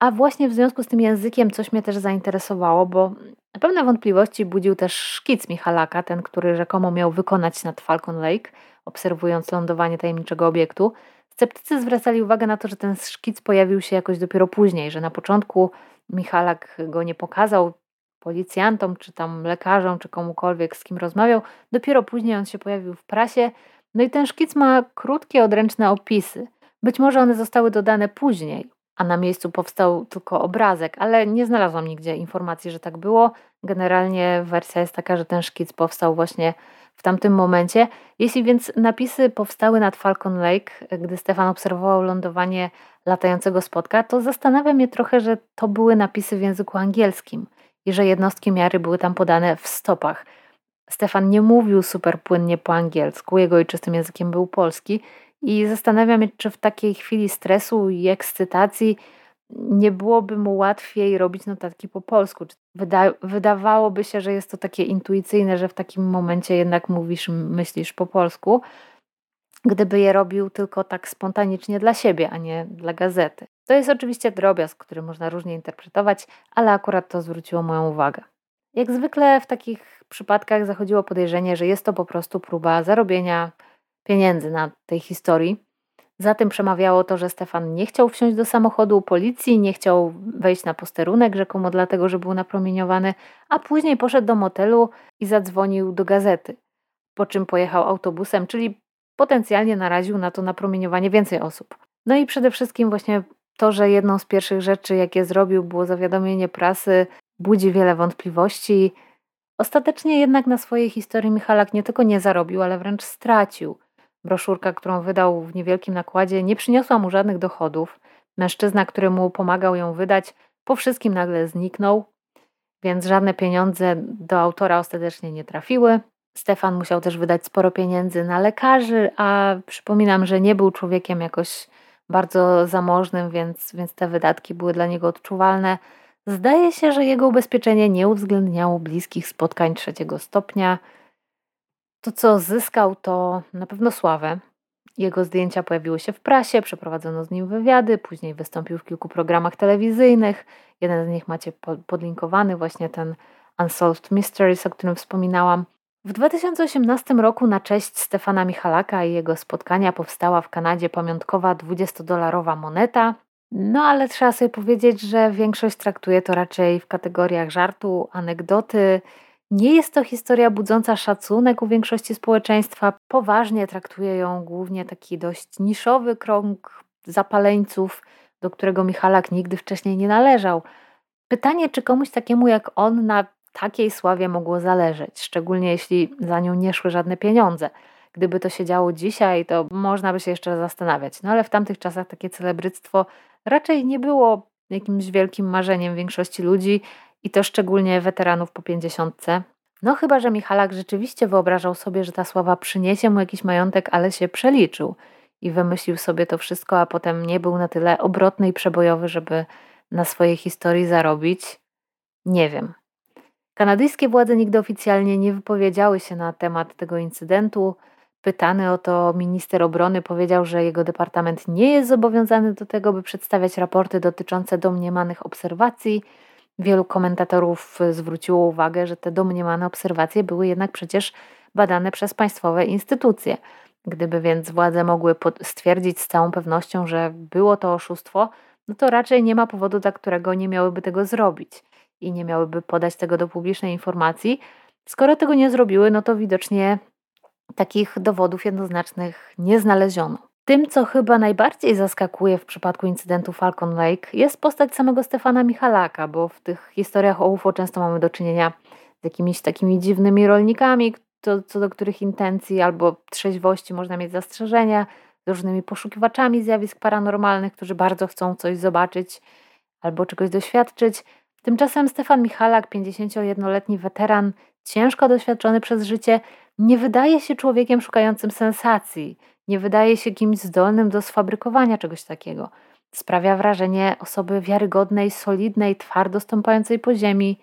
A właśnie w związku z tym językiem coś mnie też zainteresowało, bo pewne wątpliwości budził też szkic Michalaka, ten, który rzekomo miał wykonać nad Falcon Lake, obserwując lądowanie tajemniczego obiektu. Sceptycy zwracali uwagę na to, że ten szkic pojawił się jakoś dopiero później, że na początku Michalak go nie pokazał policjantom, czy tam lekarzom, czy komukolwiek, z kim rozmawiał. Dopiero później on się pojawił w prasie. No i ten szkic ma krótkie, odręczne opisy. Być może one zostały dodane później, a na miejscu powstał tylko obrazek, ale nie znalazłam nigdzie informacji, że tak było. Generalnie wersja jest taka, że ten szkic powstał właśnie w tamtym momencie. Jeśli więc napisy powstały nad Falcon Lake, gdy Stefan obserwował lądowanie latającego spotka, to zastanawia mnie trochę, że to były napisy w języku angielskim i że jednostki miary były tam podane w stopach. Stefan nie mówił super płynnie po angielsku, jego ojczystym językiem był polski i zastanawiam się, czy w takiej chwili stresu i ekscytacji nie byłoby mu łatwiej robić notatki po polsku. Wyda wydawałoby się, że jest to takie intuicyjne, że w takim momencie jednak mówisz, myślisz po polsku, gdyby je robił tylko tak spontanicznie dla siebie, a nie dla gazety. To jest oczywiście drobiazg, który można różnie interpretować, ale akurat to zwróciło moją uwagę. Jak zwykle w takich przypadkach zachodziło podejrzenie, że jest to po prostu próba zarobienia pieniędzy na tej historii. Za tym przemawiało to, że Stefan nie chciał wsiąść do samochodu policji, nie chciał wejść na posterunek, rzekomo dlatego, że był napromieniowany, a później poszedł do motelu i zadzwonił do gazety, po czym pojechał autobusem, czyli potencjalnie naraził na to napromieniowanie więcej osób. No i przede wszystkim właśnie to, że jedną z pierwszych rzeczy, jakie zrobił, było zawiadomienie prasy, budzi wiele wątpliwości. Ostatecznie jednak na swojej historii Michalak nie tylko nie zarobił, ale wręcz stracił. Broszurka, którą wydał w niewielkim nakładzie, nie przyniosła mu żadnych dochodów. Mężczyzna, który mu pomagał ją wydać, po wszystkim nagle zniknął, więc żadne pieniądze do autora ostatecznie nie trafiły. Stefan musiał też wydać sporo pieniędzy na lekarzy, a przypominam, że nie był człowiekiem jakoś bardzo zamożnym, więc, więc te wydatki były dla niego odczuwalne. Zdaje się, że jego ubezpieczenie nie uwzględniało bliskich spotkań trzeciego stopnia. To, co zyskał, to na pewno sławę. Jego zdjęcia pojawiły się w prasie, przeprowadzono z nim wywiady, później wystąpił w kilku programach telewizyjnych. Jeden z nich macie podlinkowany, właśnie ten Unsolved Mysteries, o którym wspominałam. W 2018 roku na cześć Stefana Michalaka i jego spotkania powstała w Kanadzie pamiątkowa 20-dolarowa moneta. No ale trzeba sobie powiedzieć, że większość traktuje to raczej w kategoriach żartu, anegdoty. Nie jest to historia budząca szacunek u większości społeczeństwa. Poważnie traktuje ją głównie taki dość niszowy krąg zapaleńców, do którego Michalak nigdy wcześniej nie należał. Pytanie, czy komuś takiemu jak on na takiej sławie mogło zależeć, szczególnie jeśli za nią nie szły żadne pieniądze. Gdyby to się działo dzisiaj, to można by się jeszcze zastanawiać. No ale w tamtych czasach takie celebryctwo raczej nie było jakimś wielkim marzeniem większości ludzi i to szczególnie weteranów po pięćdziesiątce. No chyba, że Michalak rzeczywiście wyobrażał sobie, że ta sława przyniesie mu jakiś majątek, ale się przeliczył i wymyślił sobie to wszystko, a potem nie był na tyle obrotny i przebojowy, żeby na swojej historii zarobić. Nie wiem. Kanadyjskie władze nigdy oficjalnie nie wypowiedziały się na temat tego incydentu. Pytany o to minister obrony powiedział, że jego departament nie jest zobowiązany do tego, by przedstawiać raporty dotyczące domniemanych obserwacji. Wielu komentatorów zwróciło uwagę, że te domniemane obserwacje były jednak przecież badane przez państwowe instytucje. Gdyby więc władze mogły stwierdzić z całą pewnością, że było to oszustwo, no to raczej nie ma powodu, dla którego nie miałyby tego zrobić i nie miałyby podać tego do publicznej informacji. Skoro tego nie zrobiły, no to widocznie takich dowodów jednoznacznych nie znaleziono. Tym, co chyba najbardziej zaskakuje w przypadku incydentu Falcon Lake, jest postać samego Stefana Michalaka, bo w tych historiach o UFO często mamy do czynienia z jakimiś takimi dziwnymi rolnikami, co, co do których intencji albo trzeźwości można mieć zastrzeżenia, z różnymi poszukiwaczami zjawisk paranormalnych, którzy bardzo chcą coś zobaczyć albo czegoś doświadczyć. Tymczasem Stefan Michalak, 51-letni weteran, ciężko doświadczony przez życie, nie wydaje się człowiekiem szukającym sensacji, nie wydaje się kimś zdolnym do sfabrykowania czegoś takiego. Sprawia wrażenie osoby wiarygodnej, solidnej, twardo stąpającej po ziemi.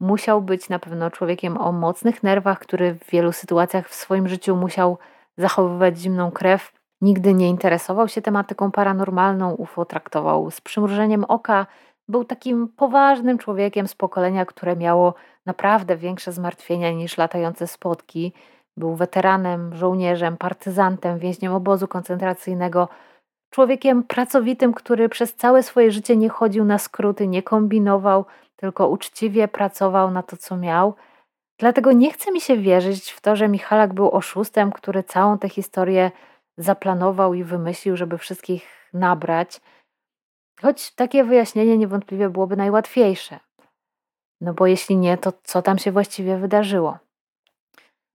Musiał być na pewno człowiekiem o mocnych nerwach, który w wielu sytuacjach w swoim życiu musiał zachowywać zimną krew. Nigdy nie interesował się tematyką paranormalną, UFO traktował z przymrużeniem oka, był takim poważnym człowiekiem z pokolenia, które miało naprawdę większe zmartwienia niż latające spotki. Był weteranem, żołnierzem, partyzantem, więźniem obozu koncentracyjnego, człowiekiem pracowitym, który przez całe swoje życie nie chodził na skróty, nie kombinował, tylko uczciwie pracował na to, co miał. Dlatego nie chce mi się wierzyć w to, że Michalak był oszustem, który całą tę historię zaplanował i wymyślił, żeby wszystkich nabrać. Choć takie wyjaśnienie niewątpliwie byłoby najłatwiejsze. No bo jeśli nie, to co tam się właściwie wydarzyło?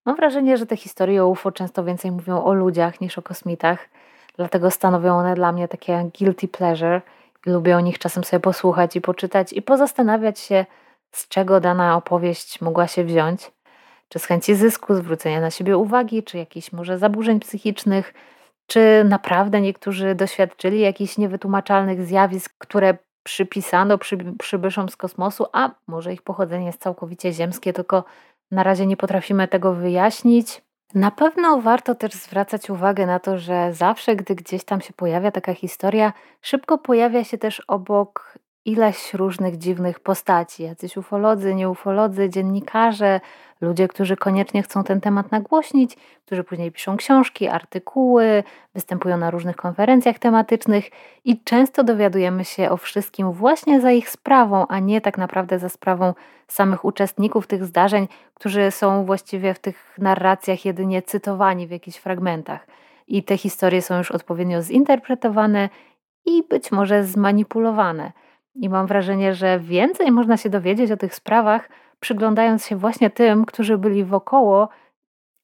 Mam wrażenie, że te historie o UFO często więcej mówią o ludziach niż o kosmitach, dlatego stanowią one dla mnie takie guilty pleasure lubię o nich czasem sobie posłuchać i poczytać i pozastanawiać się, z czego dana opowieść mogła się wziąć. Czy z chęci zysku, zwrócenia na siebie uwagi, czy jakichś może zaburzeń psychicznych, czy naprawdę niektórzy doświadczyli jakichś niewytłumaczalnych zjawisk, które przypisano przy, przybyszom z kosmosu, a może ich pochodzenie jest całkowicie ziemskie, tylko na razie nie potrafimy tego wyjaśnić. Na pewno warto też zwracać uwagę na to, że zawsze, gdy gdzieś tam się pojawia taka historia, szybko pojawia się też obok ileś różnych dziwnych postaci. Jacyś ufolodzy, nieufolodzy, dziennikarze, ludzie, którzy koniecznie chcą ten temat nagłośnić, którzy później piszą książki, artykuły, występują na różnych konferencjach tematycznych i często dowiadujemy się o wszystkim właśnie za ich sprawą, a nie tak naprawdę za sprawą samych uczestników tych zdarzeń, którzy są właściwie w tych narracjach jedynie cytowani w jakichś fragmentach. I te historie są już odpowiednio zinterpretowane i być może zmanipulowane. I mam wrażenie, że więcej można się dowiedzieć o tych sprawach, przyglądając się właśnie tym, którzy byli wokoło,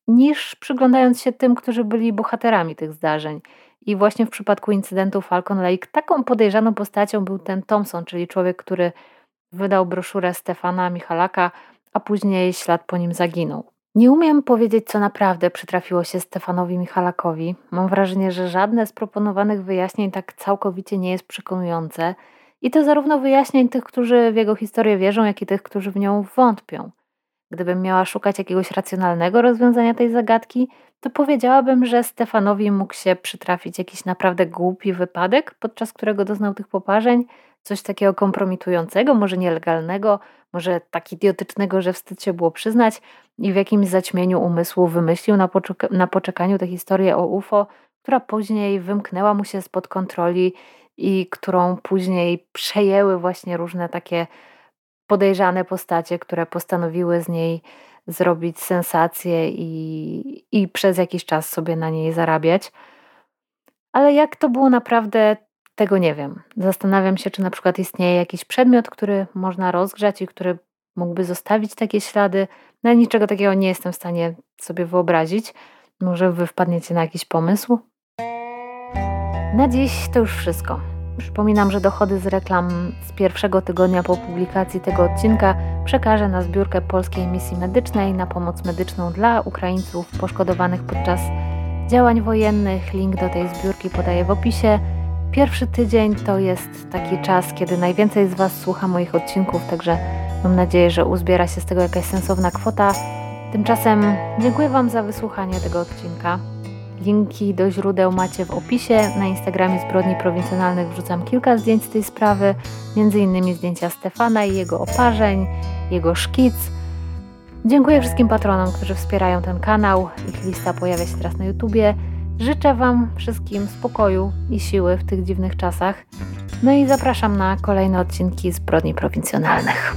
niż przyglądając się tym, którzy byli bohaterami tych zdarzeń. I właśnie w przypadku incydentu Falcon Lake taką podejrzaną postacią był ten Thompson, czyli człowiek, który wydał broszurę Stefana Michalaka, a później ślad po nim zaginął. Nie umiem powiedzieć, co naprawdę przytrafiło się Stefanowi Michalakowi. Mam wrażenie, że żadne z proponowanych wyjaśnień tak całkowicie nie jest przekonujące. I to zarówno wyjaśnień tych, którzy w jego historię wierzą, jak i tych, którzy w nią wątpią. Gdybym miała szukać jakiegoś racjonalnego rozwiązania tej zagadki, to powiedziałabym, że Stefanowi mógł się przytrafić jakiś naprawdę głupi wypadek, podczas którego doznał tych poparzeń, coś takiego kompromitującego, może nielegalnego, może tak idiotycznego, że wstyd się było przyznać i w jakimś zaćmieniu umysłu wymyślił na, poczek- na poczekaniu tę historię o UFO, która później wymknęła mu się spod kontroli i którą później przejęły właśnie różne takie podejrzane postacie, które postanowiły z niej zrobić sensację i, i przez jakiś czas sobie na niej zarabiać. Ale jak to było naprawdę, tego nie wiem. Zastanawiam się, czy na przykład istnieje jakiś przedmiot, który można rozgrzać i który mógłby zostawić takie ślady. No niczego takiego nie jestem w stanie sobie wyobrazić. Może wy wpadniecie na jakiś pomysł? Na dziś to już wszystko. Przypominam, że dochody z reklam z pierwszego tygodnia po publikacji tego odcinka przekażę na zbiórkę Polskiej Misji Medycznej na pomoc medyczną dla Ukraińców poszkodowanych podczas działań wojennych. Link do tej zbiórki podaję w opisie. Pierwszy tydzień to jest taki czas, kiedy najwięcej z Was słucha moich odcinków, także mam nadzieję, że uzbiera się z tego jakaś sensowna kwota. Tymczasem dziękuję Wam za wysłuchanie tego odcinka. Linki do źródeł macie w opisie. Na Instagramie Zbrodni Prowincjonalnych wrzucam kilka zdjęć z tej sprawy, innymi zdjęcia Stefana i jego oparzeń, jego szkic. Dziękuję wszystkim patronom, którzy wspierają ten kanał. Ich lista pojawia się teraz na YouTubie. Życzę Wam wszystkim spokoju i siły w tych dziwnych czasach. No i zapraszam na kolejne odcinki Zbrodni Prowincjonalnych.